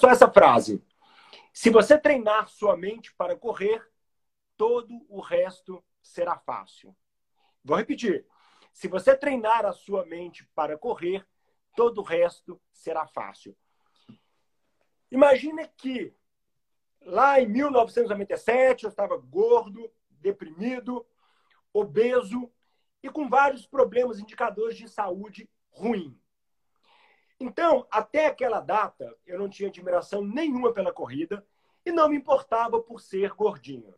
só essa frase. Se você treinar sua mente para correr, todo o resto será fácil. Vou repetir. Se você treinar a sua mente para correr, todo o resto será fácil. Imagine que lá em 1997 eu estava gordo, deprimido, obeso e com vários problemas, indicadores de saúde ruim. Então, até aquela data, eu não tinha admiração nenhuma pela corrida e não me importava por ser gordinho.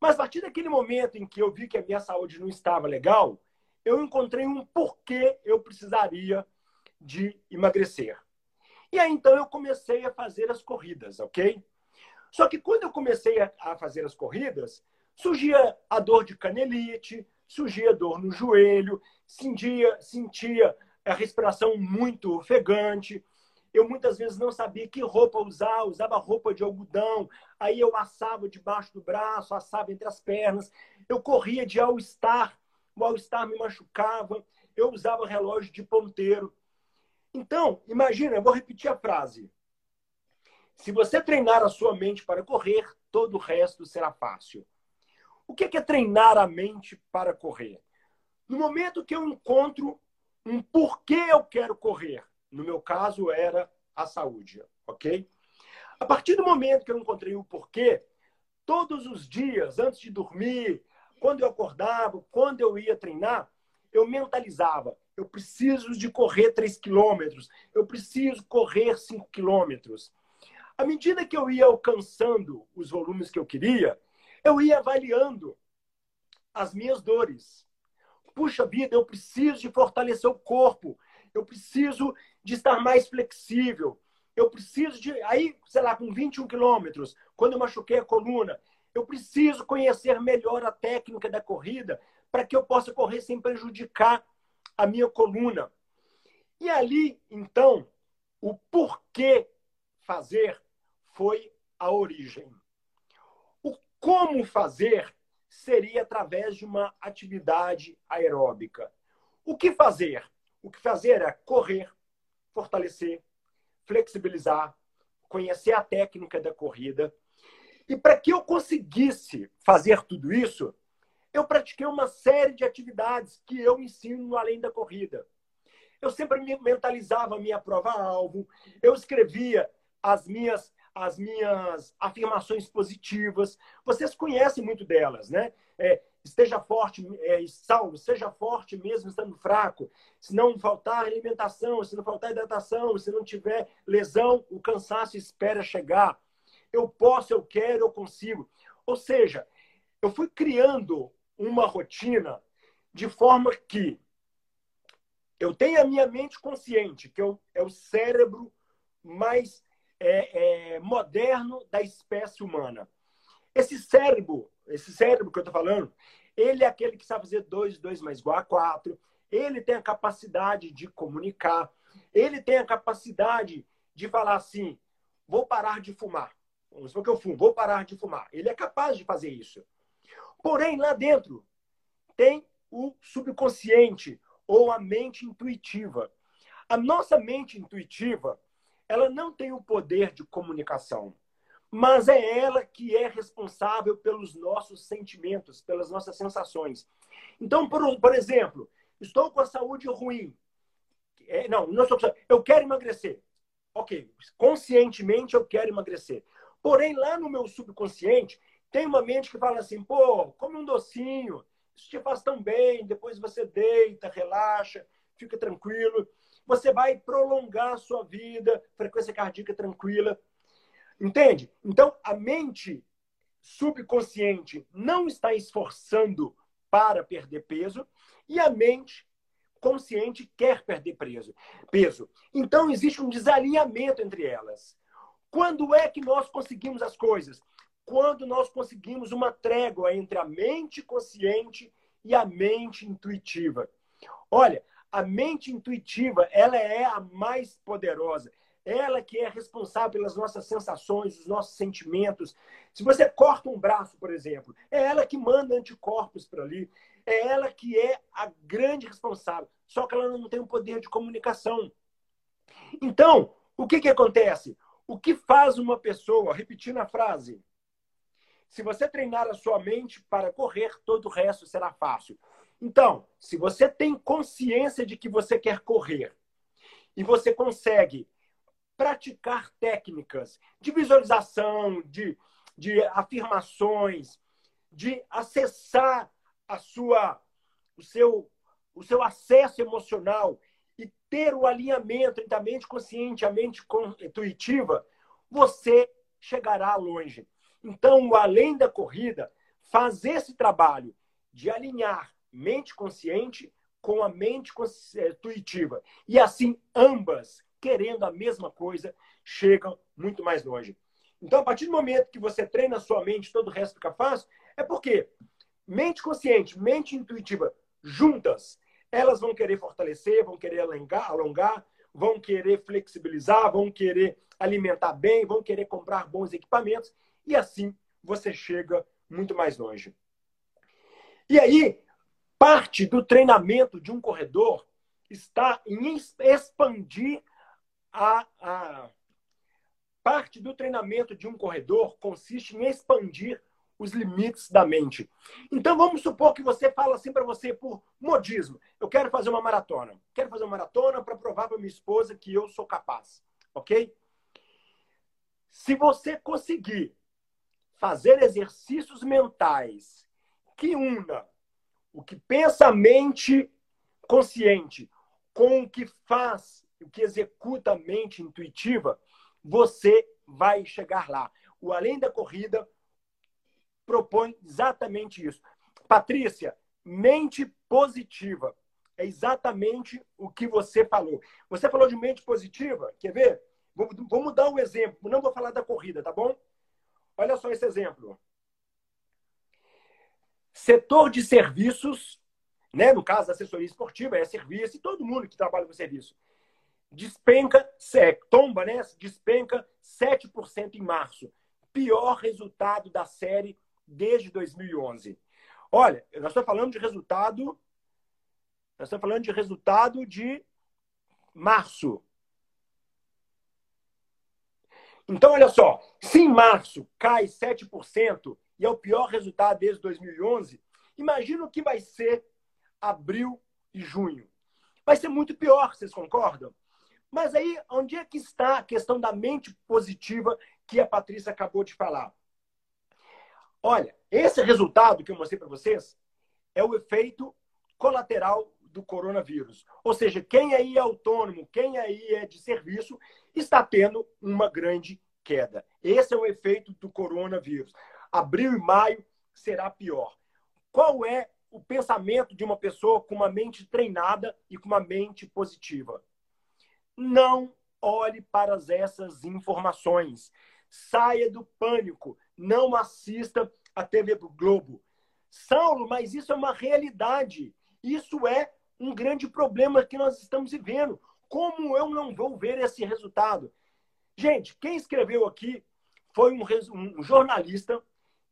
Mas a partir daquele momento em que eu vi que a minha saúde não estava legal, eu encontrei um porquê eu precisaria de emagrecer. E aí então eu comecei a fazer as corridas, ok? Só que quando eu comecei a fazer as corridas, surgia a dor de canelite, surgia dor no joelho, sentia, sentia a respiração muito ofegante. Eu muitas vezes não sabia que roupa usar, usava roupa de algodão, aí eu assava debaixo do braço, assava entre as pernas. Eu corria de all-star, o all-star me machucava, eu usava relógio de ponteiro. Então, imagina, eu vou repetir a frase. Se você treinar a sua mente para correr, todo o resto será fácil. O que é treinar a mente para correr? No momento que eu encontro um porquê eu quero correr, no meu caso era a saúde, ok? A partir do momento que eu encontrei o porquê, todos os dias, antes de dormir, quando eu acordava, quando eu ia treinar, eu mentalizava: eu preciso de correr 3 quilômetros, eu preciso correr 5 quilômetros. À medida que eu ia alcançando os volumes que eu queria, eu ia avaliando as minhas dores. Puxa vida, eu preciso de fortalecer o corpo, eu preciso de estar mais flexível, eu preciso de. Aí, sei lá, com 21 quilômetros, quando eu machuquei a coluna, eu preciso conhecer melhor a técnica da corrida para que eu possa correr sem prejudicar a minha coluna. E ali, então, o porquê fazer foi a origem. Como fazer seria através de uma atividade aeróbica. O que fazer? O que fazer é correr, fortalecer, flexibilizar, conhecer a técnica da corrida. E para que eu conseguisse fazer tudo isso, eu pratiquei uma série de atividades que eu ensino no Além da Corrida. Eu sempre me mentalizava a minha prova-alvo, eu escrevia as minhas as minhas afirmações positivas. Vocês conhecem muito delas, né? É, esteja forte, é, salvo, seja forte mesmo estando fraco. Se não faltar alimentação, se não faltar hidratação, se não tiver lesão, o cansaço espera chegar. Eu posso, eu quero, eu consigo. Ou seja, eu fui criando uma rotina de forma que eu tenho a minha mente consciente, que é o cérebro mais é, é, moderno da espécie humana. Esse cérebro, esse cérebro que eu estou falando, ele é aquele que sabe fazer 2, 2 mais igual a 4. Ele tem a capacidade de comunicar. Ele tem a capacidade de falar assim: vou parar de fumar. Vamos supor que eu fumo, vou parar de fumar. Ele é capaz de fazer isso. Porém, lá dentro tem o subconsciente ou a mente intuitiva. A nossa mente intuitiva, ela não tem o poder de comunicação, mas é ela que é responsável pelos nossos sentimentos, pelas nossas sensações. Então, por, por exemplo, estou com a saúde ruim. É, não, não estou Eu quero emagrecer. Ok, conscientemente eu quero emagrecer. Porém, lá no meu subconsciente, tem uma mente que fala assim: pô, come um docinho, isso te faz tão bem, depois você deita, relaxa, fica tranquilo você vai prolongar a sua vida, frequência cardíaca tranquila. Entende? Então, a mente subconsciente não está esforçando para perder peso e a mente consciente quer perder peso. peso. Então, existe um desalinhamento entre elas. Quando é que nós conseguimos as coisas? Quando nós conseguimos uma trégua entre a mente consciente e a mente intuitiva. Olha, a mente intuitiva, ela é a mais poderosa. Ela que é responsável pelas nossas sensações, os nossos sentimentos. Se você corta um braço, por exemplo, é ela que manda anticorpos para ali. É ela que é a grande responsável. Só que ela não tem o poder de comunicação. Então, o que, que acontece? O que faz uma pessoa, repetindo a frase, se você treinar a sua mente para correr, todo o resto será fácil. Então, se você tem consciência de que você quer correr e você consegue praticar técnicas de visualização, de, de afirmações, de acessar a sua, o, seu, o seu acesso emocional e ter o alinhamento entre a mente consciente e a mente intuitiva, você chegará longe. Então, além da corrida faz esse trabalho de alinhar mente consciente com a mente intuitiva. E assim, ambas, querendo a mesma coisa, chegam muito mais longe. Então, a partir do momento que você treina a sua mente, todo o resto fica fácil, é porque mente consciente, mente intuitiva, juntas, elas vão querer fortalecer, vão querer alongar, alongar vão querer flexibilizar, vão querer alimentar bem, vão querer comprar bons equipamentos e assim você chega muito mais longe. E aí, parte do treinamento de um corredor está em expandir a, a parte do treinamento de um corredor consiste em expandir os limites da mente. Então vamos supor que você fala assim para você por modismo. Eu quero fazer uma maratona. Quero fazer uma maratona para provar para minha esposa que eu sou capaz, OK? Se você conseguir fazer exercícios mentais que una o que pensa a mente consciente com o que faz, o que executa a mente intuitiva, você vai chegar lá. O Além da Corrida propõe exatamente isso. Patrícia, mente positiva. É exatamente o que você falou. Você falou de mente positiva, quer ver? Vamos dar um exemplo. Não vou falar da corrida, tá bom? Olha só esse exemplo. Setor de serviços, né? no caso da assessoria esportiva, é serviço, e todo mundo que trabalha com serviço. Despenca, tomba, né? Despenca 7% em março. Pior resultado da série desde 2011. Olha, nós estamos falando de resultado. Nós estamos falando de resultado de março. Então, olha só, se em março cai 7% e é o pior resultado desde 2011, imagina o que vai ser abril e junho. Vai ser muito pior, vocês concordam? Mas aí, onde é que está a questão da mente positiva que a Patrícia acabou de falar? Olha, esse resultado que eu mostrei para vocês é o efeito colateral do coronavírus. Ou seja, quem aí é autônomo, quem aí é de serviço, está tendo uma grande queda. Esse é o efeito do coronavírus. Abril e maio será pior. Qual é o pensamento de uma pessoa com uma mente treinada e com uma mente positiva? Não olhe para essas informações. Saia do pânico. Não assista a TV Globo. Saulo, mas isso é uma realidade. Isso é um grande problema que nós estamos vivendo. Como eu não vou ver esse resultado? Gente, quem escreveu aqui foi um, um jornalista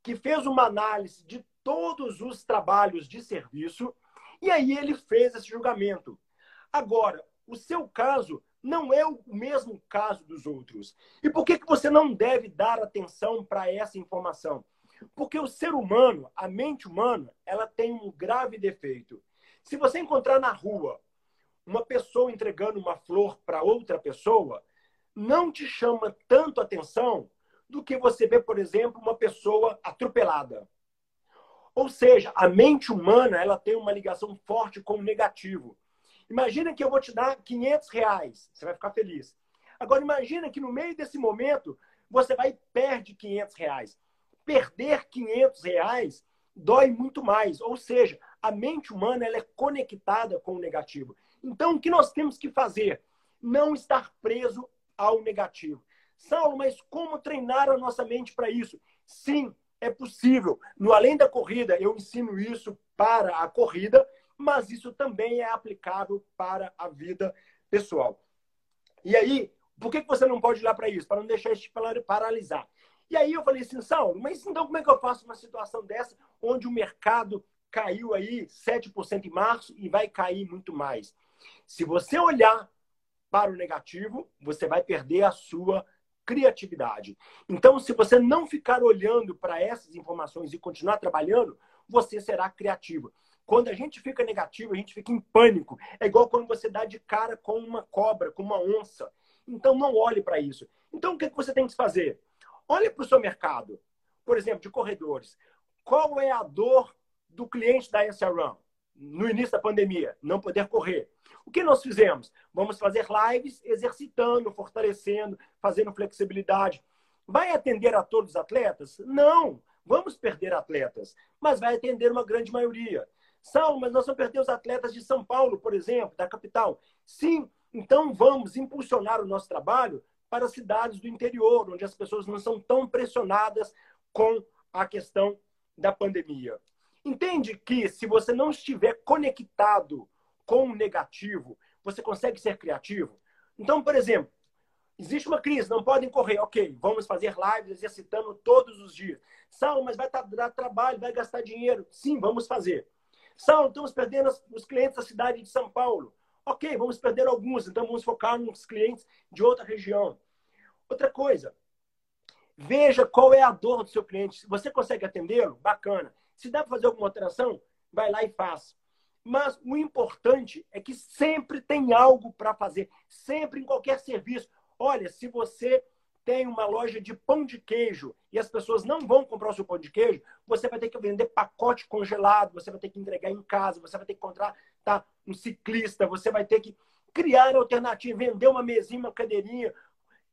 que fez uma análise de todos os trabalhos de serviço e aí ele fez esse julgamento. Agora, o seu caso não é o mesmo caso dos outros. E por que, que você não deve dar atenção para essa informação? Porque o ser humano, a mente humana, ela tem um grave defeito. Se você encontrar na rua uma pessoa entregando uma flor para outra pessoa, não te chama tanto atenção do que você vê, por exemplo, uma pessoa atropelada. Ou seja, a mente humana ela tem uma ligação forte com o negativo. Imagina que eu vou te dar 500 reais, você vai ficar feliz. Agora imagina que no meio desse momento você vai e perde 500 reais. Perder 500 reais dói muito mais. Ou seja, a mente humana ela é conectada com o negativo. Então, o que nós temos que fazer? Não estar preso ao negativo. Saulo, mas como treinar a nossa mente para isso? Sim, é possível. No Além da Corrida, eu ensino isso para a corrida, mas isso também é aplicável para a vida pessoal. E aí, por que você não pode olhar para isso? Para não deixar isso paralisar. E aí eu falei assim, Saulo, mas então como é que eu faço uma situação dessa, onde o mercado caiu aí 7% em março e vai cair muito mais? Se você olhar para o negativo, você vai perder a sua criatividade. Então, se você não ficar olhando para essas informações e continuar trabalhando, você será criativo. Quando a gente fica negativo, a gente fica em pânico. É igual quando você dá de cara com uma cobra, com uma onça. Então, não olhe para isso. Então, o que você tem que fazer? Olhe para o seu mercado, por exemplo, de corredores. Qual é a dor do cliente da SRAM no início da pandemia? Não poder correr. O que nós fizemos? Vamos fazer lives exercitando, fortalecendo, fazendo flexibilidade. Vai atender a todos os atletas? Não. Vamos perder atletas, mas vai atender uma grande maioria. Saulo, mas nós vamos perder os atletas de São Paulo, por exemplo, da capital. Sim, então vamos impulsionar o nosso trabalho para cidades do interior, onde as pessoas não são tão pressionadas com a questão da pandemia. Entende que se você não estiver conectado com o negativo, você consegue ser criativo? Então, por exemplo, existe uma crise, não podem correr. Ok, vamos fazer lives exercitando todos os dias. Saulo, mas vai dar trabalho, vai gastar dinheiro. Sim, vamos fazer. Saulo, estamos perdendo os clientes da cidade de São Paulo. Ok, vamos perder alguns, então vamos focar nos clientes de outra região. Outra coisa, veja qual é a dor do seu cliente. Se você consegue atendê-lo, bacana. Se dá para fazer alguma alteração, vai lá e faz. Mas o importante é que sempre tem algo para fazer, sempre em qualquer serviço. Olha, se você tem uma loja de pão de queijo e as pessoas não vão comprar o seu pão de queijo, você vai ter que vender pacote congelado, você vai ter que entregar em casa, você vai ter que contratar tá, um ciclista, você vai ter que criar alternativa, vender uma mesinha, uma cadeirinha.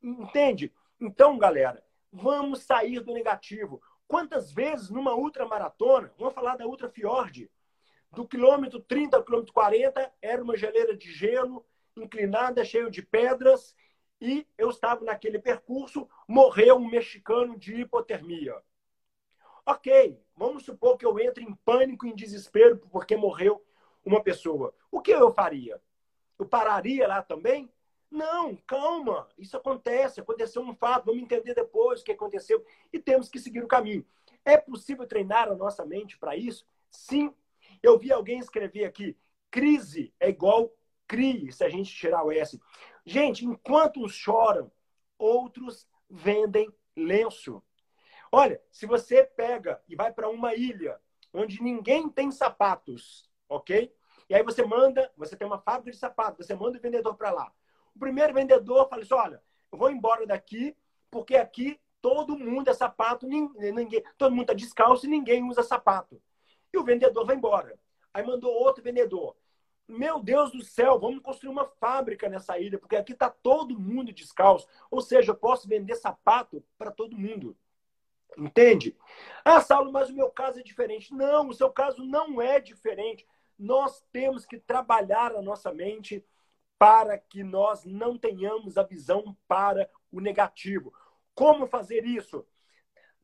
Entende? Então, galera, vamos sair do negativo. Quantas vezes numa ultramaratona, vamos falar da Ultra Fjord, do quilômetro 30 ao quilômetro 40, era uma geleira de gelo, inclinada, cheio de pedras, e eu estava naquele percurso, morreu um mexicano de hipotermia. Ok, vamos supor que eu entre em pânico, em desespero, porque morreu uma pessoa. O que eu faria? Eu pararia lá também? Não, calma, isso acontece, aconteceu um fato, vamos entender depois o que aconteceu e temos que seguir o caminho. É possível treinar a nossa mente para isso? Sim. Eu vi alguém escrever aqui: crise é igual crie, se a gente tirar o S. Gente, enquanto uns choram, outros vendem lenço. Olha, se você pega e vai para uma ilha onde ninguém tem sapatos, ok? E aí você manda, você tem uma fábrica de sapatos, você manda o vendedor para lá. O primeiro vendedor fala assim: olha, eu vou embora daqui, porque aqui todo mundo é sapato, ninguém, todo mundo está descalço e ninguém usa sapato. E o vendedor vai embora. Aí mandou outro vendedor. Meu Deus do céu, vamos construir uma fábrica nessa ilha, porque aqui está todo mundo descalço. Ou seja, eu posso vender sapato para todo mundo. Entende? Ah, Saulo, mas o meu caso é diferente. Não, o seu caso não é diferente. Nós temos que trabalhar a nossa mente para que nós não tenhamos a visão para o negativo. Como fazer isso?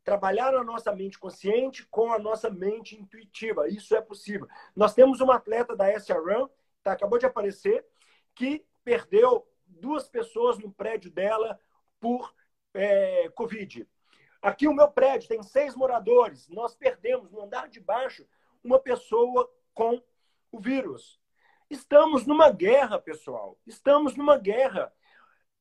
Trabalhar a nossa mente consciente com a nossa mente intuitiva. Isso é possível. Nós temos uma atleta da SRAM tá, acabou de aparecer, que perdeu duas pessoas no prédio dela por é, Covid. Aqui o meu prédio tem seis moradores. Nós perdemos no andar de baixo uma pessoa com o vírus. Estamos numa guerra, pessoal. Estamos numa guerra.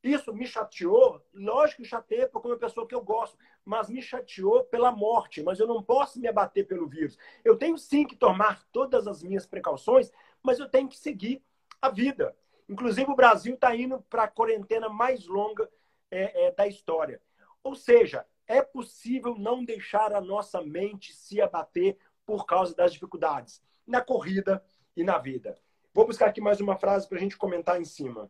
Isso me chateou, lógico que chateia porque é uma pessoa que eu gosto, mas me chateou pela morte. Mas eu não posso me abater pelo vírus. Eu tenho sim que tomar todas as minhas precauções, mas eu tenho que seguir a vida. Inclusive, o Brasil está indo para a quarentena mais longa é, é, da história. Ou seja, é possível não deixar a nossa mente se abater por causa das dificuldades na corrida e na vida. Vou buscar aqui mais uma frase para a gente comentar em cima.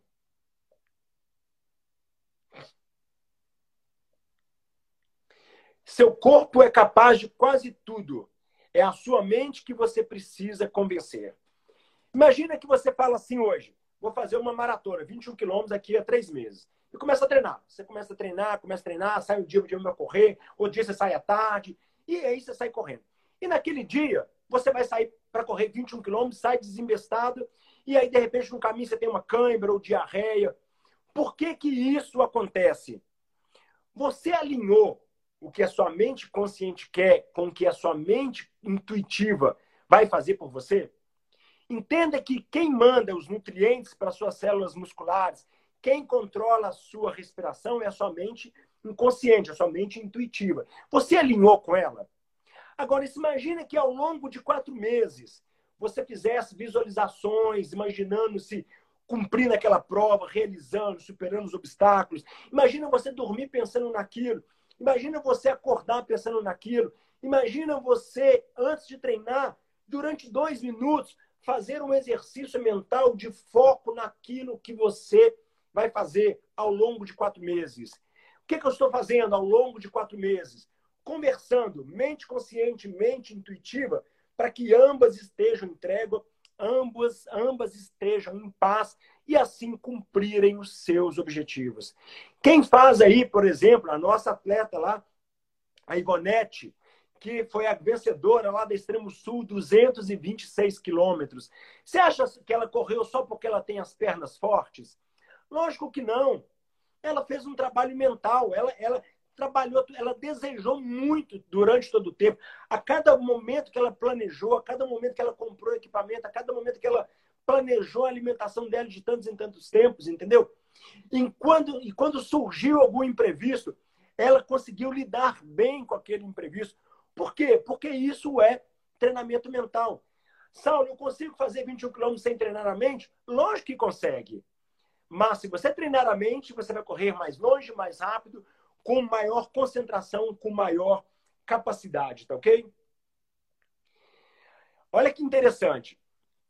Seu corpo é capaz de quase tudo. É a sua mente que você precisa convencer. Imagina que você fala assim hoje: vou fazer uma maratona, 21 quilômetros aqui a três meses. E começa a treinar. Você começa a treinar, começa a treinar, sai um dia, um dia vai correr, outro dia você sai à tarde, e aí você sai correndo. E naquele dia, você vai sair para correr 21 quilômetros, sai desembestado, e aí, de repente, no caminho você tem uma câimbra ou diarreia. Por que, que isso acontece? Você alinhou o que a sua mente consciente quer com o que a sua mente intuitiva vai fazer por você? Entenda que quem manda os nutrientes para suas células musculares, quem controla a sua respiração é a sua mente inconsciente, a sua mente intuitiva. Você alinhou com ela? Agora, imagina que ao longo de quatro meses você fizesse visualizações, imaginando-se cumprindo aquela prova, realizando, superando os obstáculos. Imagina você dormir pensando naquilo. Imagina você acordar pensando naquilo. Imagina você, antes de treinar, durante dois minutos, fazer um exercício mental de foco naquilo que você vai fazer ao longo de quatro meses. O que, que eu estou fazendo ao longo de quatro meses? Conversando, mente consciente, mente intuitiva, para que ambas estejam em trégua, ambas, ambas estejam em paz e assim cumprirem os seus objetivos. Quem faz aí, por exemplo, a nossa atleta lá, a Ivonete, que foi a vencedora lá da Extremo Sul, 226 quilômetros. Você acha que ela correu só porque ela tem as pernas fortes? Lógico que não. Ela fez um trabalho mental, ela, ela trabalhou, ela desejou muito durante todo o tempo. A cada momento que ela planejou, a cada momento que ela comprou equipamento, a cada momento que ela planejou a alimentação dela de tantos em tantos tempos, entendeu? E quando, e quando surgiu algum imprevisto, ela conseguiu lidar bem com aquele imprevisto. Por quê? Porque isso é treinamento mental. Saulo, eu consigo fazer 21 quilômetros sem treinar a mente? Lógico que consegue. Mas se você treinar a mente, você vai correr mais longe, mais rápido, com maior concentração, com maior capacidade, tá ok? Olha que interessante.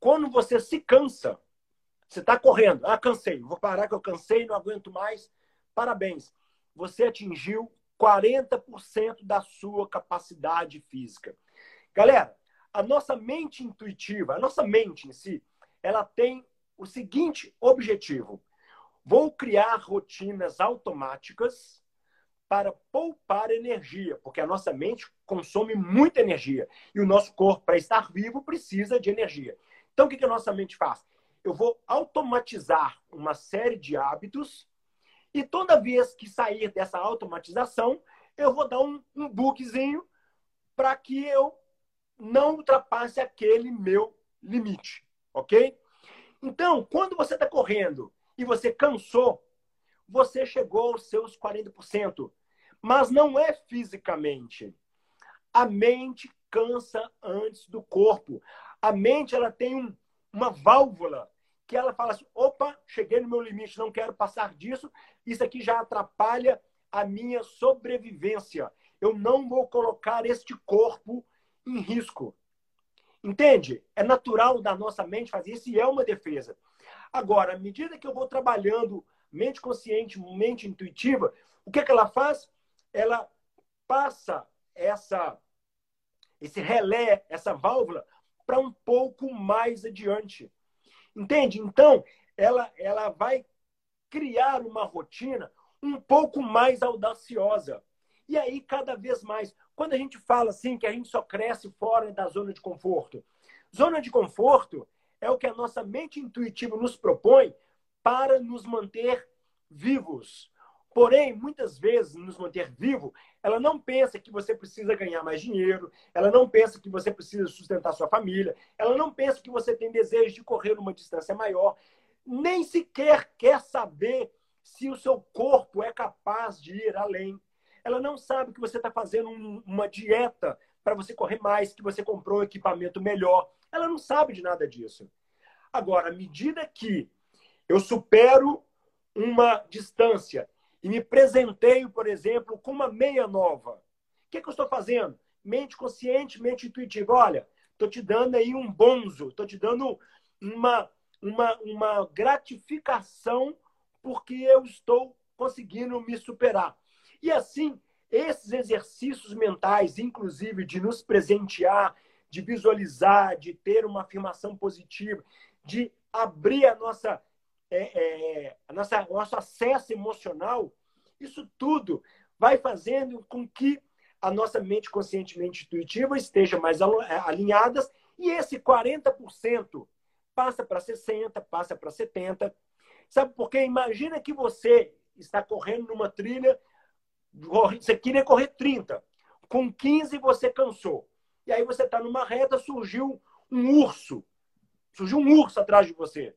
Quando você se cansa, você está correndo, ah, cansei, vou parar que eu cansei, não aguento mais. Parabéns. Você atingiu 40% da sua capacidade física. Galera, a nossa mente intuitiva, a nossa mente em si, ela tem o seguinte objetivo: vou criar rotinas automáticas para poupar energia, porque a nossa mente consome muita energia e o nosso corpo, para estar vivo, precisa de energia. Então, o que a nossa mente faz? Eu vou automatizar uma série de hábitos e toda vez que sair dessa automatização, eu vou dar um, um bugzinho para que eu não ultrapasse aquele meu limite, ok? Então, quando você está correndo e você cansou, você chegou aos seus 40%. Mas não é fisicamente. A mente cansa antes do corpo. A mente ela tem um, uma válvula que ela fala assim: opa, cheguei no meu limite, não quero passar disso. Isso aqui já atrapalha a minha sobrevivência. Eu não vou colocar este corpo em risco. Entende? É natural da nossa mente fazer isso e é uma defesa. Agora, à medida que eu vou trabalhando mente consciente, mente intuitiva, o que, é que ela faz? Ela passa essa esse relé, essa válvula, para um pouco mais adiante. Entende? Então, ela, ela vai criar uma rotina um pouco mais audaciosa. E aí, cada vez mais, quando a gente fala assim que a gente só cresce fora da zona de conforto, zona de conforto é o que a nossa mente intuitiva nos propõe para nos manter vivos. Porém, muitas vezes, nos manter vivo, ela não pensa que você precisa ganhar mais dinheiro, ela não pensa que você precisa sustentar sua família, ela não pensa que você tem desejo de correr uma distância maior, nem sequer quer saber se o seu corpo é capaz de ir além. Ela não sabe que você está fazendo um, uma dieta para você correr mais, que você comprou um equipamento melhor. Ela não sabe de nada disso. Agora, à medida que eu supero uma distância e me presenteio, por exemplo, com uma meia nova, o que, que eu estou fazendo? Mente consciente, mente intuitiva. Olha, estou te dando aí um bonzo, estou te dando uma, uma, uma gratificação porque eu estou conseguindo me superar. E assim, esses exercícios mentais, inclusive de nos presentear, de visualizar, de ter uma afirmação positiva, de abrir a nossa, é, é, a nossa, nosso acesso emocional, isso tudo vai fazendo com que a nossa mente conscientemente intuitiva esteja mais é, alinhadas e esse 40% passa para 60%, passa para 70%. Sabe por quê? Imagina que você está correndo numa trilha, você queria correr 30, com 15 você cansou. E aí você está numa reta, surgiu um urso. Surgiu um urso atrás de você.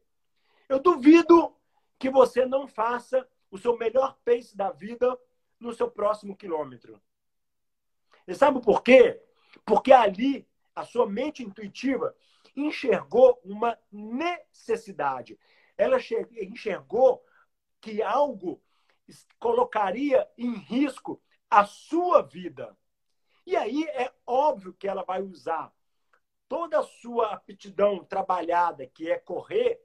Eu duvido que você não faça o seu melhor pace da vida no seu próximo quilômetro. E sabe por quê? Porque ali a sua mente intuitiva enxergou uma necessidade. Ela enxergou que algo colocaria em risco a sua vida. E aí é óbvio que ela vai usar toda a sua aptidão trabalhada, que é correr,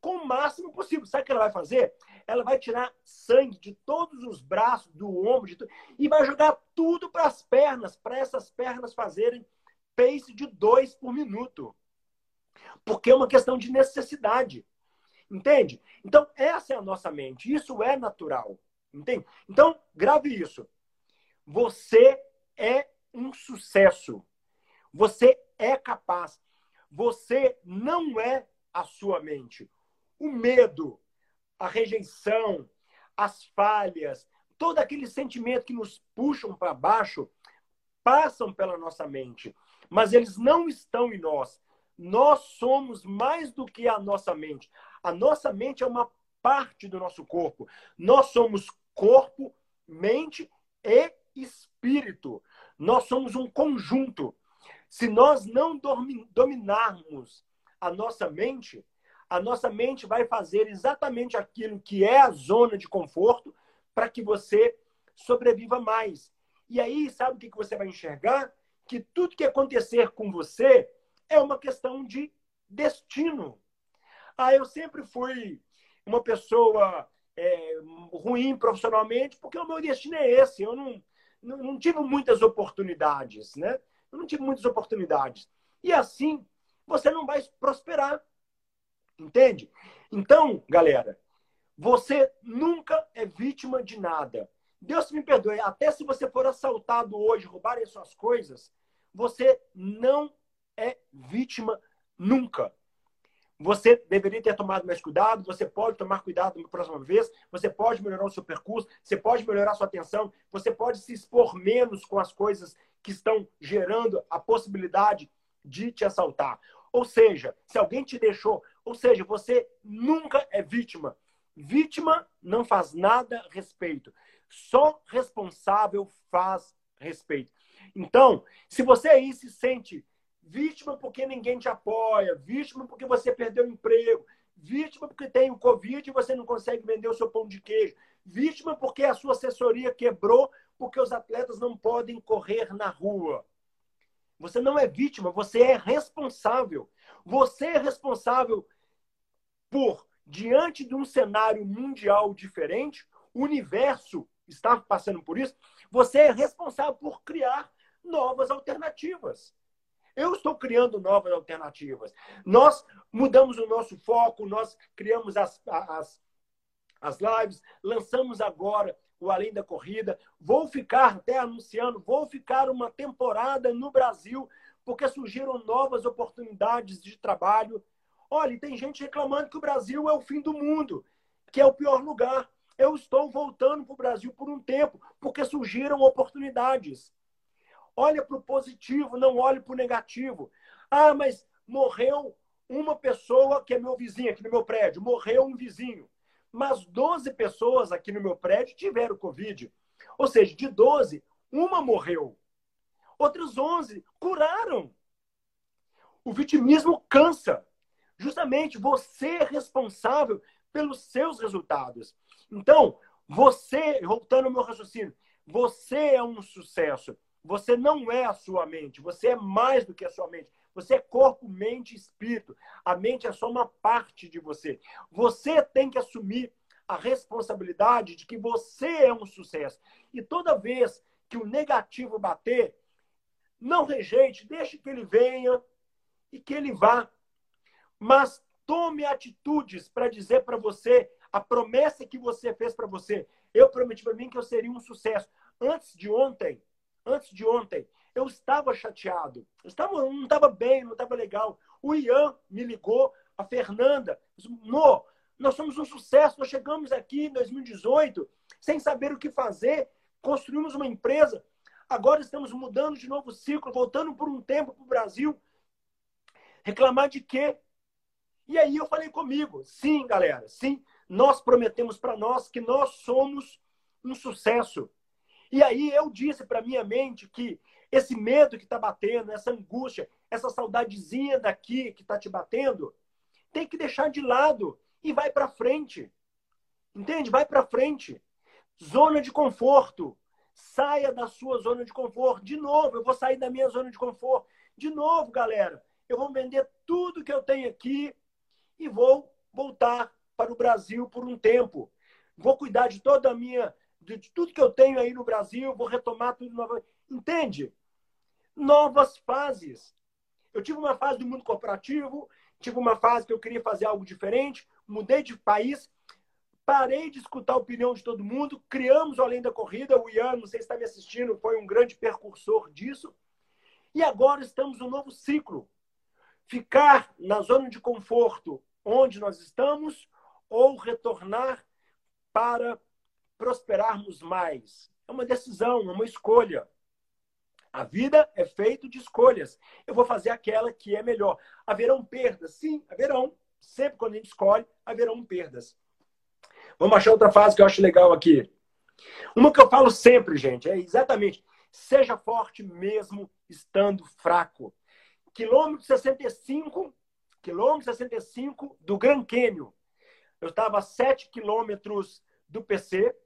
com o máximo possível. Sabe o que ela vai fazer? Ela vai tirar sangue de todos os braços, do ombro, de e vai jogar tudo para as pernas, para essas pernas fazerem pace de dois por minuto. Porque é uma questão de necessidade. Entende? Então, essa é a nossa mente. Isso é natural. Entende? Então, grave isso. Você é um sucesso. Você é capaz. Você não é a sua mente. O medo, a rejeição, as falhas, todo aquele sentimento que nos puxam para baixo passam pela nossa mente, mas eles não estão em nós. Nós somos mais do que a nossa mente. A nossa mente é uma parte do nosso corpo. Nós somos corpo, mente e espírito. Nós somos um conjunto. Se nós não dominarmos a nossa mente, a nossa mente vai fazer exatamente aquilo que é a zona de conforto para que você sobreviva mais. E aí, sabe o que você vai enxergar? Que tudo que acontecer com você é uma questão de destino. Ah, eu sempre fui uma pessoa é, ruim profissionalmente porque o meu destino é esse. Eu não, não, não tive muitas oportunidades, né? Eu não tive muitas oportunidades. E assim, você não vai prosperar. Entende? Então, galera, você nunca é vítima de nada. Deus me perdoe, até se você for assaltado hoje, roubarem suas coisas, você não é vítima nunca. Você deveria ter tomado mais cuidado, você pode tomar cuidado na próxima vez, você pode melhorar o seu percurso, você pode melhorar sua atenção, você pode se expor menos com as coisas que estão gerando a possibilidade de te assaltar. Ou seja, se alguém te deixou, ou seja, você nunca é vítima. Vítima não faz nada a respeito. Só responsável faz respeito. Então, se você aí se sente vítima porque ninguém te apoia, vítima porque você perdeu o emprego, vítima porque tem o Covid e você não consegue vender o seu pão de queijo, vítima porque a sua assessoria quebrou porque os atletas não podem correr na rua. Você não é vítima, você é responsável. Você é responsável por, diante de um cenário mundial diferente, o universo está passando por isso, você é responsável por criar novas alternativas. Eu estou criando novas alternativas. Nós mudamos o nosso foco, nós criamos as, as, as lives, lançamos agora o Além da Corrida. Vou ficar, até anunciando, vou ficar uma temporada no Brasil, porque surgiram novas oportunidades de trabalho. Olha, tem gente reclamando que o Brasil é o fim do mundo, que é o pior lugar. Eu estou voltando para o Brasil por um tempo, porque surgiram oportunidades. Olha para o positivo, não olhe para o negativo. Ah, mas morreu uma pessoa que é meu vizinho aqui no meu prédio, morreu um vizinho. Mas 12 pessoas aqui no meu prédio tiveram Covid. Ou seja, de 12, uma morreu. Outras 11 curaram. O vitimismo cansa. Justamente você é responsável pelos seus resultados. Então, você, voltando ao meu raciocínio, você é um sucesso. Você não é a sua mente, você é mais do que a sua mente. Você é corpo, mente e espírito. A mente é só uma parte de você. Você tem que assumir a responsabilidade de que você é um sucesso. E toda vez que o negativo bater, não rejeite, deixe que ele venha e que ele vá. Mas tome atitudes para dizer para você a promessa que você fez para você. Eu prometi para mim que eu seria um sucesso. Antes de ontem, antes de ontem, eu estava chateado. Eu estava, não estava bem, não estava legal. O Ian me ligou, a Fernanda. No, nós somos um sucesso. Nós chegamos aqui em 2018 sem saber o que fazer. Construímos uma empresa. Agora estamos mudando de novo ciclo, voltando por um tempo para o Brasil. Reclamar de quê? E aí eu falei comigo, sim, galera, sim, nós prometemos para nós que nós somos um sucesso. E aí eu disse para minha mente que esse medo que está batendo, essa angústia, essa saudadezinha daqui que está te batendo, tem que deixar de lado e vai para frente. Entende? Vai para frente. Zona de conforto. Saia da sua zona de conforto. De novo, eu vou sair da minha zona de conforto. De novo, galera, eu vou vender tudo que eu tenho aqui e vou voltar para o Brasil por um tempo. Vou cuidar de toda a minha, de tudo que eu tenho aí no Brasil, vou retomar tudo novamente. Entende? Novas fases. Eu tive uma fase do mundo corporativo, tive uma fase que eu queria fazer algo diferente, mudei de país, parei de escutar a opinião de todo mundo, criamos o Além da Corrida, o Ian, não sei se está me assistindo, foi um grande percursor disso. E agora estamos no novo ciclo. Ficar na zona de conforto onde nós estamos ou retornar para prosperarmos mais. É uma decisão, é uma escolha. A vida é feita de escolhas. Eu vou fazer aquela que é melhor. Haverão perdas? Sim, haverão. Sempre quando a gente escolhe, haverão perdas. Vamos achar outra fase que eu acho legal aqui. Uma que eu falo sempre, gente, é exatamente: seja forte mesmo estando fraco. Quilômetro 65, quilômetro 65 do Gran Canyon. Eu estava a 7 quilômetros do PC,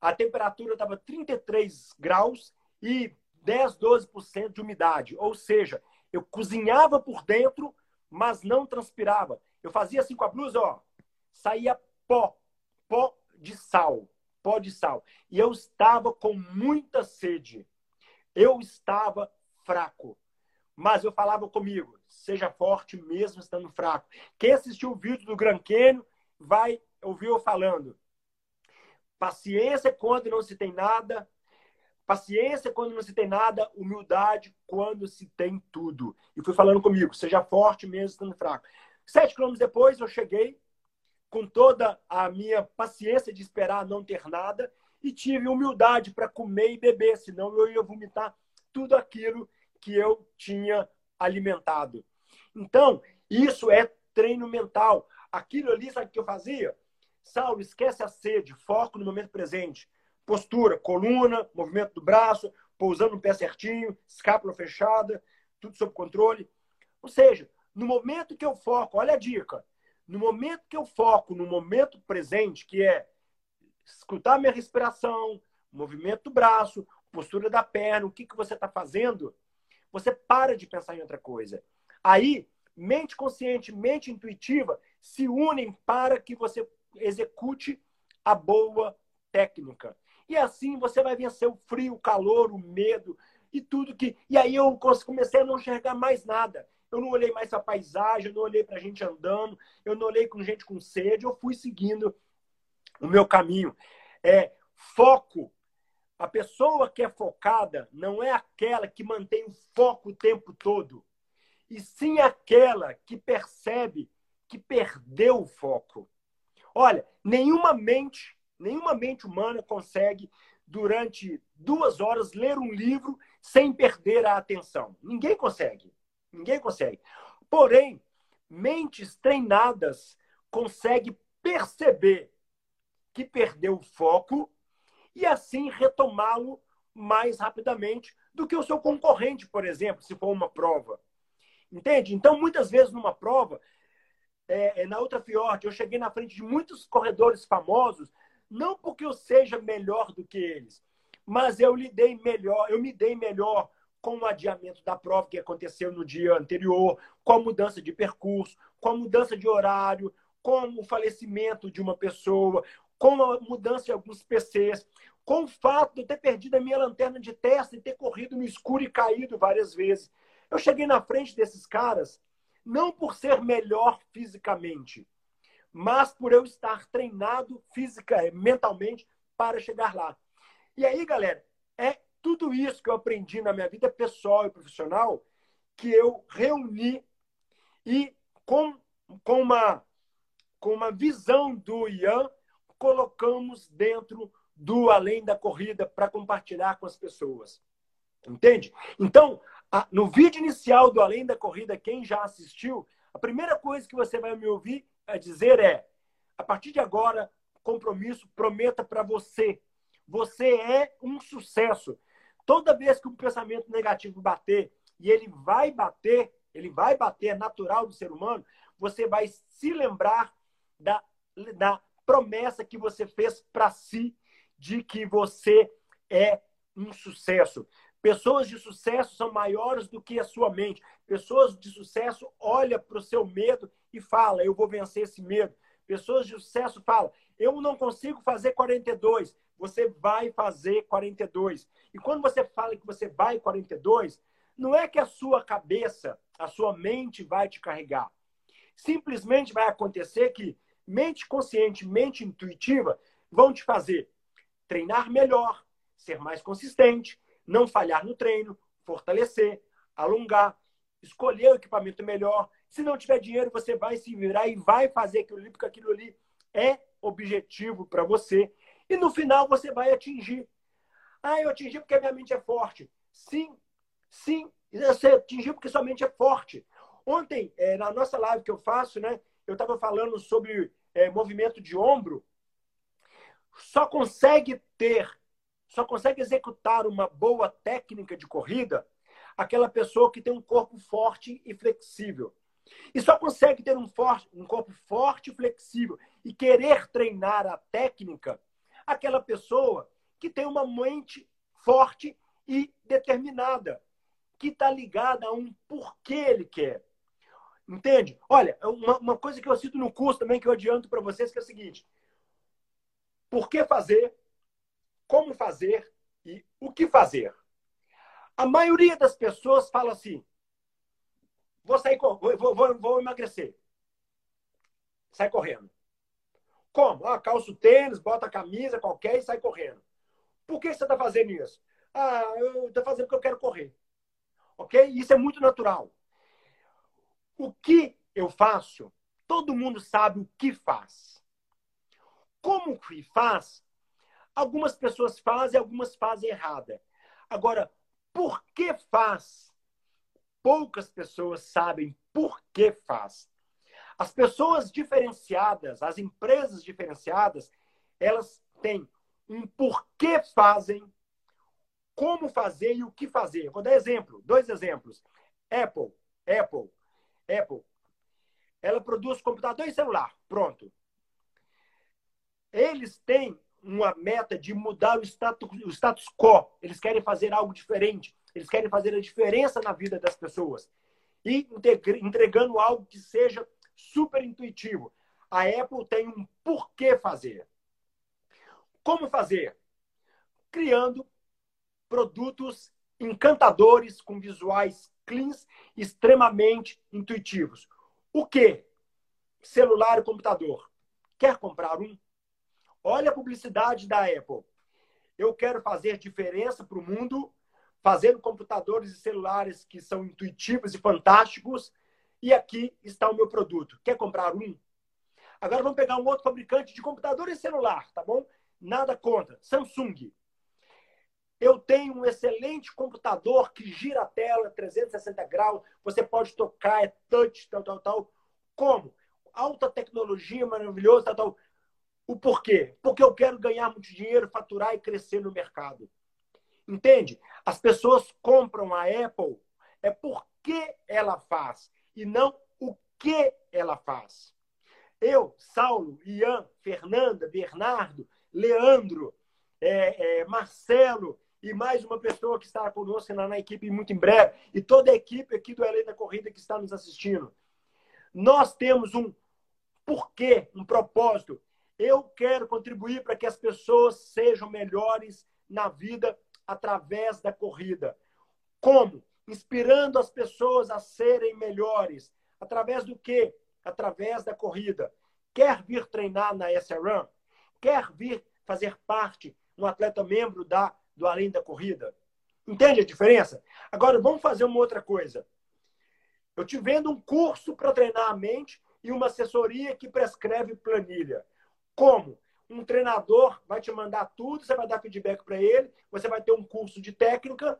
a temperatura estava 33 graus e 10, 12% de umidade. Ou seja, eu cozinhava por dentro, mas não transpirava. Eu fazia assim com a blusa, ó, saía pó, pó de sal, pó de sal. E eu estava com muita sede. Eu estava fraco. Mas eu falava comigo, seja forte mesmo estando fraco. Quem assistiu o vídeo do Gran Canyon vai ouvir eu falando. Paciência quando não se tem nada, paciência quando não se tem nada, humildade quando se tem tudo. E fui falando comigo, seja forte mesmo estando fraco. Sete quilômetros depois eu cheguei com toda a minha paciência de esperar não ter nada e tive humildade para comer e beber, senão eu ia vomitar tudo aquilo que eu tinha alimentado. Então, isso é treino mental. Aquilo ali, sabe o que eu fazia? Saulo, esquece a sede, foco no momento presente. Postura, coluna, movimento do braço, pousando o pé certinho, escápula fechada, tudo sob controle. Ou seja, no momento que eu foco, olha a dica, no momento que eu foco no momento presente, que é escutar minha respiração, movimento do braço, postura da perna, o que, que você está fazendo, você para de pensar em outra coisa. Aí, mente consciente, mente intuitiva se unem para que você execute a boa técnica. E assim você vai vencer o frio, o calor, o medo e tudo que. E aí eu comecei a não enxergar mais nada. Eu não olhei mais para a paisagem, eu não olhei para a gente andando, eu não olhei com gente com sede, eu fui seguindo o meu caminho. É foco a pessoa que é focada não é aquela que mantém o foco o tempo todo, e sim aquela que percebe que perdeu o foco. Olha, nenhuma mente, nenhuma mente humana consegue, durante duas horas, ler um livro sem perder a atenção. Ninguém consegue. Ninguém consegue. Porém, mentes treinadas conseguem perceber que perdeu o foco e assim retomá-lo mais rapidamente do que o seu concorrente, por exemplo, se for uma prova. Entende? Então, muitas vezes numa prova, é, é, na outra Fiord, eu cheguei na frente de muitos corredores famosos, não porque eu seja melhor do que eles, mas eu lidei melhor, eu me dei melhor com o adiamento da prova que aconteceu no dia anterior, com a mudança de percurso, com a mudança de horário, com o falecimento de uma pessoa, com a mudança de alguns PCs, com o fato de eu ter perdido a minha lanterna de testa e ter corrido no escuro e caído várias vezes. Eu cheguei na frente desses caras não por ser melhor fisicamente, mas por eu estar treinado física, mentalmente para chegar lá. E aí, galera, é tudo isso que eu aprendi na minha vida pessoal e profissional que eu reuni e com, com, uma, com uma visão do Ian colocamos dentro do Além da Corrida para compartilhar com as pessoas. Entende? Então, a, no vídeo inicial do Além da Corrida, quem já assistiu, a primeira coisa que você vai me ouvir a dizer é: A partir de agora, compromisso, prometa para você. Você é um sucesso. Toda vez que um pensamento negativo bater, e ele vai bater, ele vai bater, é natural do ser humano, você vai se lembrar da, da promessa que você fez para si de que você é um sucesso. Pessoas de sucesso são maiores do que a sua mente. Pessoas de sucesso olham para o seu medo e fala: Eu vou vencer esse medo. Pessoas de sucesso falam: Eu não consigo fazer 42. Você vai fazer 42. E quando você fala que você vai 42, não é que a sua cabeça, a sua mente vai te carregar. Simplesmente vai acontecer que mente consciente, mente intuitiva vão te fazer treinar melhor, ser mais consistente, não falhar no treino, fortalecer, alongar, escolher o equipamento melhor. Se não tiver dinheiro, você vai se virar e vai fazer aquilo ali, porque aquilo ali é objetivo para você. E no final você vai atingir. Ah, eu atingi porque a minha mente é forte. Sim, sim, você atingiu porque sua mente é forte. Ontem, é, na nossa live que eu faço, né, eu estava falando sobre é, movimento de ombro. Só consegue ter, só consegue executar uma boa técnica de corrida aquela pessoa que tem um corpo forte e flexível. E só consegue ter um, forte, um corpo forte e flexível e querer treinar a técnica aquela pessoa que tem uma mente forte e determinada, que está ligada a um porquê ele quer. Entende? Olha, uma, uma coisa que eu cito no curso também, que eu adianto para vocês, que é o seguinte: por que fazer, como fazer e o que fazer. A maioria das pessoas fala assim: vou sair, vou, vou, vou emagrecer. Sai correndo. Como? Ah, calça o tênis, bota a camisa qualquer e sai correndo. Por que você está fazendo isso? Ah, eu estou fazendo porque eu quero correr. Ok? Isso é muito natural. O que eu faço, todo mundo sabe o que faz. Como que faz? Algumas pessoas fazem, algumas fazem errada. Agora, por que faz? Poucas pessoas sabem por que faz. As pessoas diferenciadas, as empresas diferenciadas, elas têm um porquê fazem, como fazer e o que fazer. Vou dar exemplo, dois exemplos. Apple, Apple Apple, ela produz computador e celular. Pronto. Eles têm uma meta de mudar o status, o status quo. Eles querem fazer algo diferente. Eles querem fazer a diferença na vida das pessoas. E entregando algo que seja super intuitivo. A Apple tem um porquê fazer. Como fazer? Criando produtos encantadores com visuais cleans, extremamente intuitivos. O que? Celular e computador. Quer comprar um? Olha a publicidade da Apple. Eu quero fazer diferença para o mundo, fazendo computadores e celulares que são intuitivos e fantásticos. E aqui está o meu produto. Quer comprar um? Agora vamos pegar um outro fabricante de computador e celular, tá bom? Nada contra. Samsung. Eu tenho um excelente computador que gira a tela 360 graus, você pode tocar, é touch, tal, tal, tal. Como? Alta tecnologia, maravilhoso, tal, tal. O porquê? Porque eu quero ganhar muito dinheiro, faturar e crescer no mercado. Entende? As pessoas compram a Apple é porque ela faz e não o que ela faz. Eu, Saulo, Ian, Fernanda, Bernardo, Leandro, é, é, Marcelo e mais uma pessoa que estará conosco na, na equipe muito em breve, e toda a equipe aqui do Além da Corrida que está nos assistindo. Nós temos um porquê, um propósito. Eu quero contribuir para que as pessoas sejam melhores na vida através da corrida. Como? Inspirando as pessoas a serem melhores. Através do quê? Através da corrida. Quer vir treinar na SRAM? Quer vir fazer parte, um atleta membro da do além da corrida. Entende a diferença? Agora, vamos fazer uma outra coisa. Eu te vendo um curso para treinar a mente e uma assessoria que prescreve planilha. Como? Um treinador vai te mandar tudo, você vai dar feedback para ele, você vai ter um curso de técnica.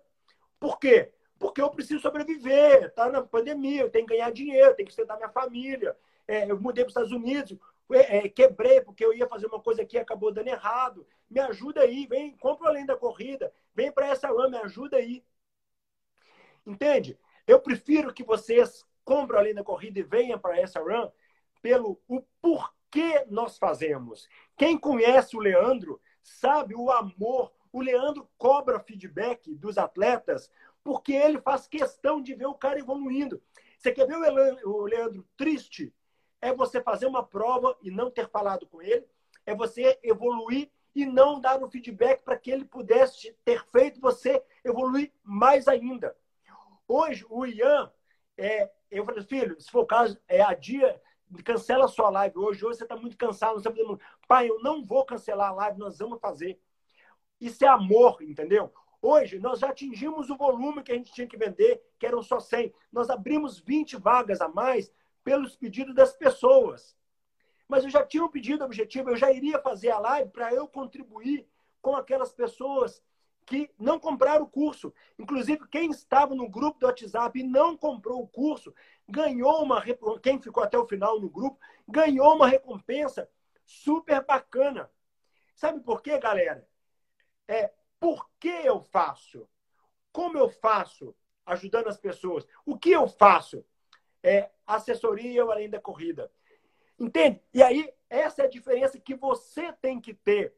Por quê? Porque eu preciso sobreviver, tá na pandemia, eu tenho que ganhar dinheiro, tenho que sustentar minha família. É, eu mudei para os Estados Unidos, é, quebrei porque eu ia fazer uma coisa aqui e acabou dando errado. Me ajuda aí, vem, compra além da corrida, vem para essa run, me ajuda aí. Entende? Eu prefiro que vocês comprem além da corrida e venham para essa run pelo o porquê nós fazemos. Quem conhece o Leandro sabe o amor. O Leandro cobra feedback dos atletas porque ele faz questão de ver o cara evoluindo. Você quer ver o Leandro triste? É você fazer uma prova e não ter falado com ele. É você evoluir e não dar o feedback para que ele pudesse ter feito você evoluir mais ainda. Hoje, o Ian, é, eu falei, filho, se for o caso, é a dia, cancela a sua live hoje. Hoje você está muito cansado, está fazendo. Pai, eu não vou cancelar a live, nós vamos fazer. Isso é amor, entendeu? Hoje, nós já atingimos o volume que a gente tinha que vender, que eram só 100. Nós abrimos 20 vagas a mais pelos pedidos das pessoas. Mas eu já tinha um pedido objetivo, eu já iria fazer a live para eu contribuir com aquelas pessoas que não compraram o curso. Inclusive, quem estava no grupo do WhatsApp e não comprou o curso, ganhou uma. Quem ficou até o final no grupo, ganhou uma recompensa super bacana. Sabe por quê, galera? É por que eu faço? Como eu faço ajudando as pessoas? O que eu faço? É assessoria além da corrida. Entende? E aí, essa é a diferença que você tem que ter.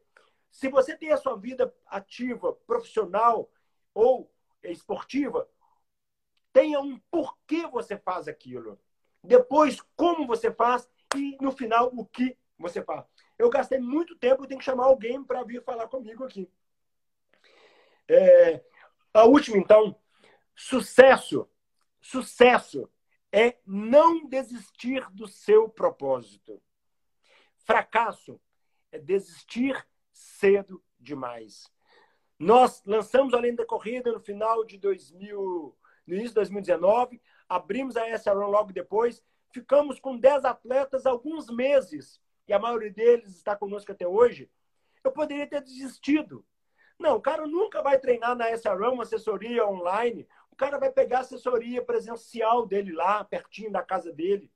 Se você tem a sua vida ativa, profissional ou esportiva, tenha um porquê você faz aquilo. Depois, como você faz e, no final, o que você faz. Eu gastei muito tempo, eu tenho que chamar alguém para vir falar comigo aqui. É, a última, então, sucesso. Sucesso é não desistir do seu propósito. Fracasso é desistir cedo demais. Nós lançamos Além da Corrida no final de 2000, no início de 2019, abrimos a SRun logo depois, ficamos com 10 atletas alguns meses, e a maioria deles está conosco até hoje. Eu poderia ter desistido, não, o cara nunca vai treinar na SRAM, uma assessoria online. Cara vai pegar a assessoria presencial dele lá, pertinho da casa dele.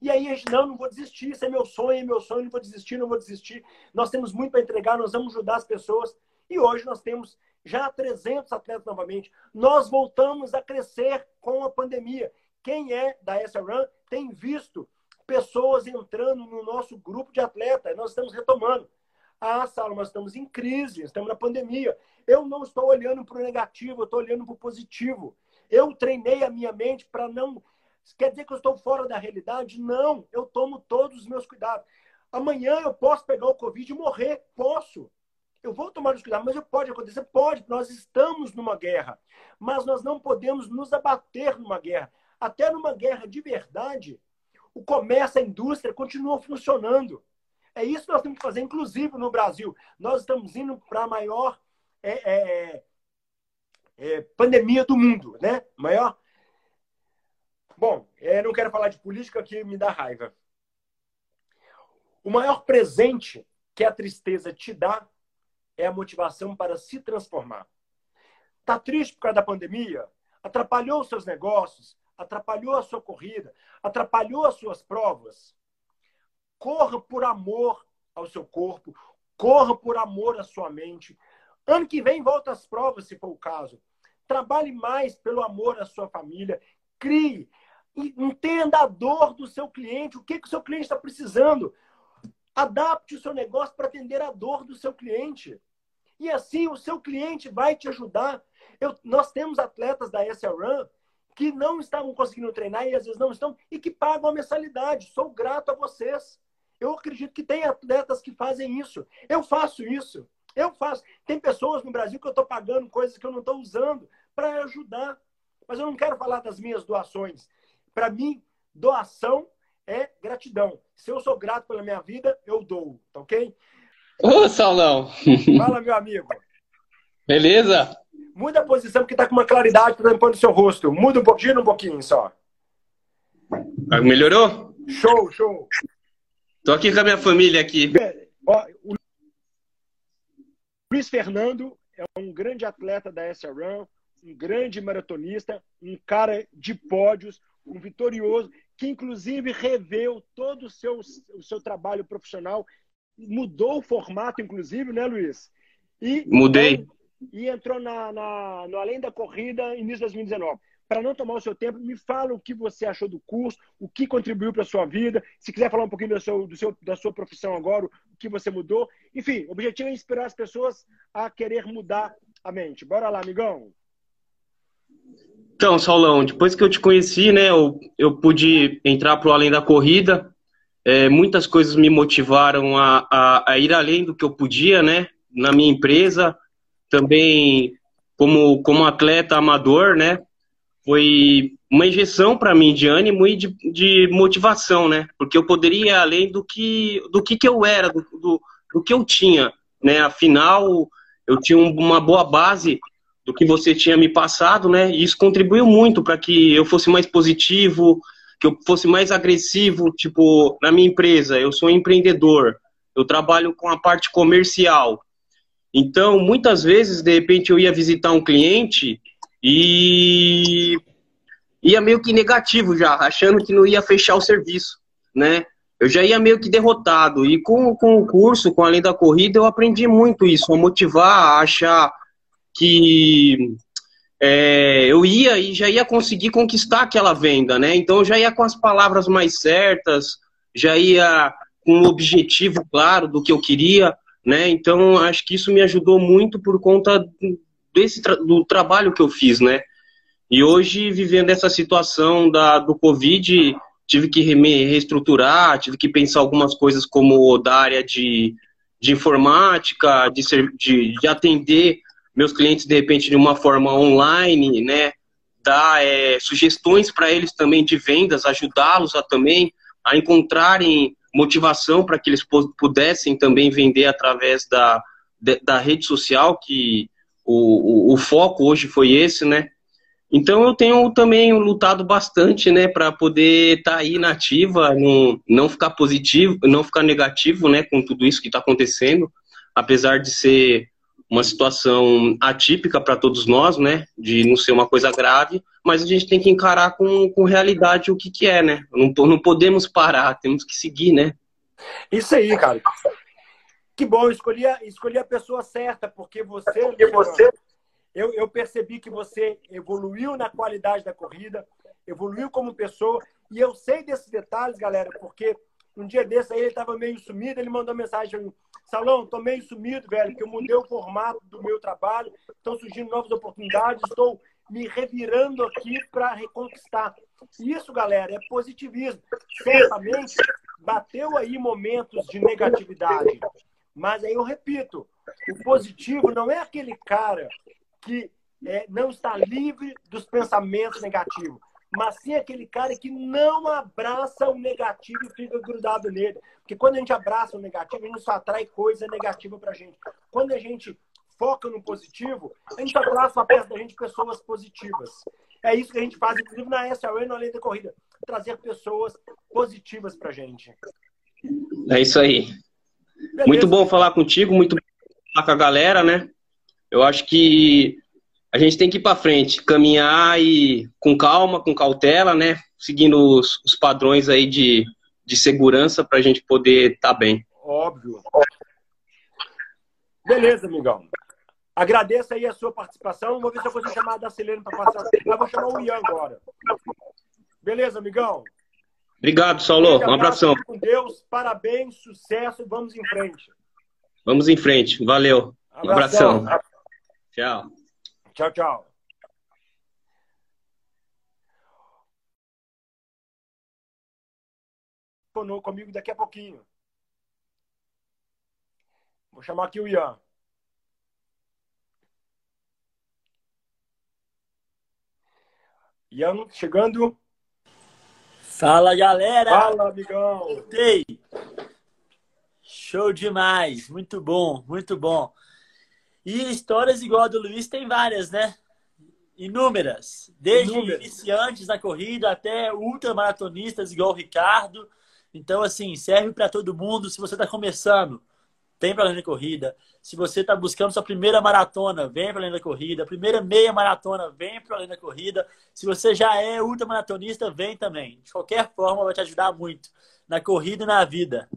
E aí a gente, não, não vou desistir, isso é meu sonho, é meu sonho, não vou desistir, não vou desistir. Nós temos muito para entregar, nós vamos ajudar as pessoas. E hoje nós temos já 300 atletas novamente. Nós voltamos a crescer com a pandemia. Quem é da SRAM tem visto pessoas entrando no nosso grupo de atletas. Nós estamos retomando. Ah, Saulo, nós estamos em crise, estamos na pandemia. Eu não estou olhando para o negativo, eu estou olhando para o positivo. Eu treinei a minha mente para não. Quer dizer que eu estou fora da realidade? Não, eu tomo todos os meus cuidados. Amanhã eu posso pegar o Covid e morrer. Posso. Eu vou tomar os cuidados, mas pode acontecer? Pode. Nós estamos numa guerra. Mas nós não podemos nos abater numa guerra. Até numa guerra de verdade, o comércio, a indústria continuam funcionando. É isso que nós temos que fazer, inclusive no Brasil. Nós estamos indo para a maior é, é, é, pandemia do mundo, né? Maior. Bom, eu não quero falar de política que me dá raiva. O maior presente que a tristeza te dá é a motivação para se transformar. Tá triste por causa da pandemia? Atrapalhou os seus negócios? Atrapalhou a sua corrida? Atrapalhou as suas provas? Corra por amor ao seu corpo, corra por amor à sua mente. Ano que vem volta às provas, se for o caso. Trabalhe mais pelo amor à sua família. Crie. Entenda a dor do seu cliente, o que, que o seu cliente está precisando. Adapte o seu negócio para atender a dor do seu cliente. E assim o seu cliente vai te ajudar. Eu, nós temos atletas da SRAM que não estavam conseguindo treinar e às vezes não estão e que pagam a mensalidade. Sou grato a vocês. Eu acredito que tem atletas que fazem isso. Eu faço isso. Eu faço. Tem pessoas no Brasil que eu estou pagando coisas que eu não estou usando para ajudar. Mas eu não quero falar das minhas doações. Para mim, doação é gratidão. Se eu sou grato pela minha vida, eu dou, tá ok? Ô, Saulão! Fala, meu amigo. Beleza? Muda a posição, porque tá com uma claridade para pôr no seu rosto. Muda um pouquinho, um pouquinho só. Melhorou? Show, show. Tô aqui com a minha família aqui. Ó, o Luiz Fernando é um grande atleta da SRAM, um grande maratonista, um cara de pódios, um vitorioso, que inclusive reveu todo o seu, o seu trabalho profissional, mudou o formato, inclusive, né, Luiz? E, Mudei. E entrou na, na, no Além da Corrida início de 2019. Para não tomar o seu tempo, me fala o que você achou do curso, o que contribuiu para a sua vida. Se quiser falar um pouquinho do seu, do seu, da sua profissão agora, o que você mudou. Enfim, o objetivo é inspirar as pessoas a querer mudar a mente. Bora lá, amigão. Então, Saulão, depois que eu te conheci, né, eu, eu pude entrar para o Além da Corrida. É, muitas coisas me motivaram a, a, a, ir além do que eu podia, né, na minha empresa. Também como, como atleta amador, né, foi uma injeção para mim de ânimo e de, de, motivação, né, porque eu poderia além do que, do que, que eu era, do, do, do que eu tinha, né, afinal eu tinha uma boa base do que você tinha me passado, né? E isso contribuiu muito para que eu fosse mais positivo, que eu fosse mais agressivo, tipo, na minha empresa, eu sou empreendedor, eu trabalho com a parte comercial. Então, muitas vezes, de repente, eu ia visitar um cliente e ia meio que negativo já, achando que não ia fechar o serviço, né? Eu já ia meio que derrotado. E com, com o curso, com Além da Corrida, eu aprendi muito isso, a motivar, a achar que é, eu ia e já ia conseguir conquistar aquela venda, né? Então eu já ia com as palavras mais certas, já ia com um objetivo claro do que eu queria, né? Então acho que isso me ajudou muito por conta desse do trabalho que eu fiz, né? E hoje vivendo essa situação da do Covid, tive que me reestruturar, tive que pensar algumas coisas como da área de, de informática, de, ser, de, de atender meus clientes de repente de uma forma online, né? Dar é, sugestões para eles também de vendas, ajudá-los a também a encontrarem motivação para que eles pudessem também vender através da, da rede social, que o, o, o foco hoje foi esse, né? Então eu tenho também lutado bastante, né, para poder estar tá aí na ativa, não, não ficar positivo, não ficar negativo, né, com tudo isso que está acontecendo, apesar de ser uma situação atípica para todos nós, né? De não ser uma coisa grave, mas a gente tem que encarar com, com realidade o que, que é, né? Não, não podemos parar, temos que seguir, né? Isso aí, cara. Que bom, escolhi a, escolhi a pessoa certa, porque você. Porque você eu, eu percebi que você evoluiu na qualidade da corrida, evoluiu como pessoa, e eu sei desses detalhes, galera, porque um dia desse aí ele estava meio sumido, ele mandou mensagem Salão, estou meio sumido, velho, que eu mudei o formato do meu trabalho, estão surgindo novas oportunidades, estou me revirando aqui para reconquistar. Isso, galera, é positivismo. Certamente bateu aí momentos de negatividade, mas aí eu repito, o positivo não é aquele cara que é, não está livre dos pensamentos negativos mas sim aquele cara que não abraça o negativo e fica grudado nele. Porque quando a gente abraça o negativo, a gente só atrai coisa negativa pra gente. Quando a gente foca no positivo, a gente atrai só perto da gente pessoas positivas. É isso que a gente faz, inclusive na SLA, na Lei da Corrida. Trazer pessoas positivas pra gente. É isso aí. Beleza. Muito bom falar contigo, muito bom falar com a galera, né? Eu acho que a gente tem que ir para frente, caminhar e com calma, com cautela, né? Seguindo os, os padrões aí de, de segurança para a gente poder estar tá bem. Óbvio. Beleza, amigão. Agradeço aí a sua participação. Vou ver se eu consigo chamar a Dacilene para passar. Eu vou chamar o Ian agora. Beleza, amigão? Obrigado, Saulo. Um abração. Com Deus, parabéns, sucesso. Vamos em frente. Vamos em frente. Valeu. Um abração. Tchau. Tchau, tchau. Comigo daqui a pouquinho. Vou chamar aqui o Ian. Ian chegando. Fala, galera! Fala, amigão! Voltei! Show demais! Muito bom, muito bom. E histórias igual a do Luiz tem várias, né? Inúmeras. Desde Inúmeras. iniciantes na corrida até ultramaratonistas igual o Ricardo. Então, assim, serve para todo mundo. Se você está começando, vem para Além da Corrida. Se você está buscando sua primeira maratona, vem para Além da Corrida. Primeira meia maratona, vem para Além da Corrida. Se você já é ultramaratonista, vem também. De qualquer forma, vai te ajudar muito na corrida e na vida.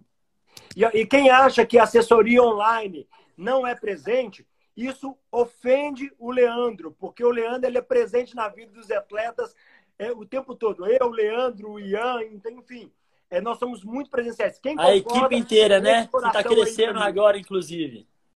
E, e quem acha que assessoria online não é presente, isso ofende o Leandro, porque o Leandro ele é presente na vida dos atletas é, o tempo todo. Eu, Leandro, o Ian, então, enfim, é, nós somos muito presenciais. Quem a equipe inteira, né? Que está crescendo agora, inclusive.